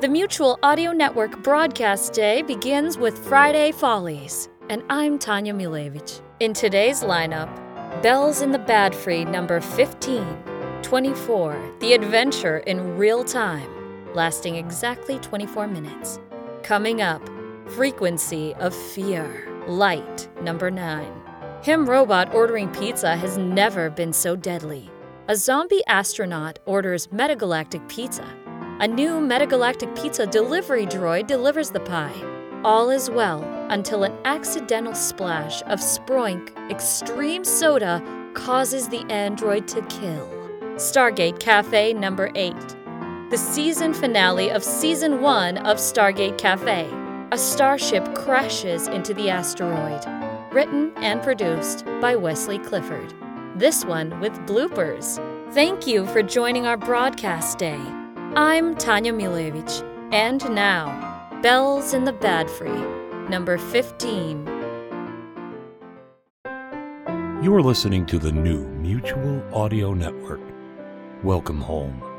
The Mutual Audio Network broadcast day begins with Friday Follies, and I'm Tanya Milevich. In today's lineup, Bells in the Batfry number 15, 24, The Adventure in Real Time, lasting exactly 24 minutes. Coming up, Frequency of Fear, Light number 9. Him robot ordering pizza has never been so deadly. A zombie astronaut orders metagalactic pizza. A new metagalactic pizza delivery droid delivers the pie. All is well until an accidental splash of Sproink extreme soda causes the android to kill. Stargate Cafe number 8. The season finale of season 1 of Stargate Cafe. A starship crashes into the asteroid. Written and produced by Wesley Clifford. This one with bloopers. Thank you for joining our broadcast day. I'm Tanya Milevich. And now, Bells in the Batfry, number 15. You are listening to the new Mutual Audio Network. Welcome home.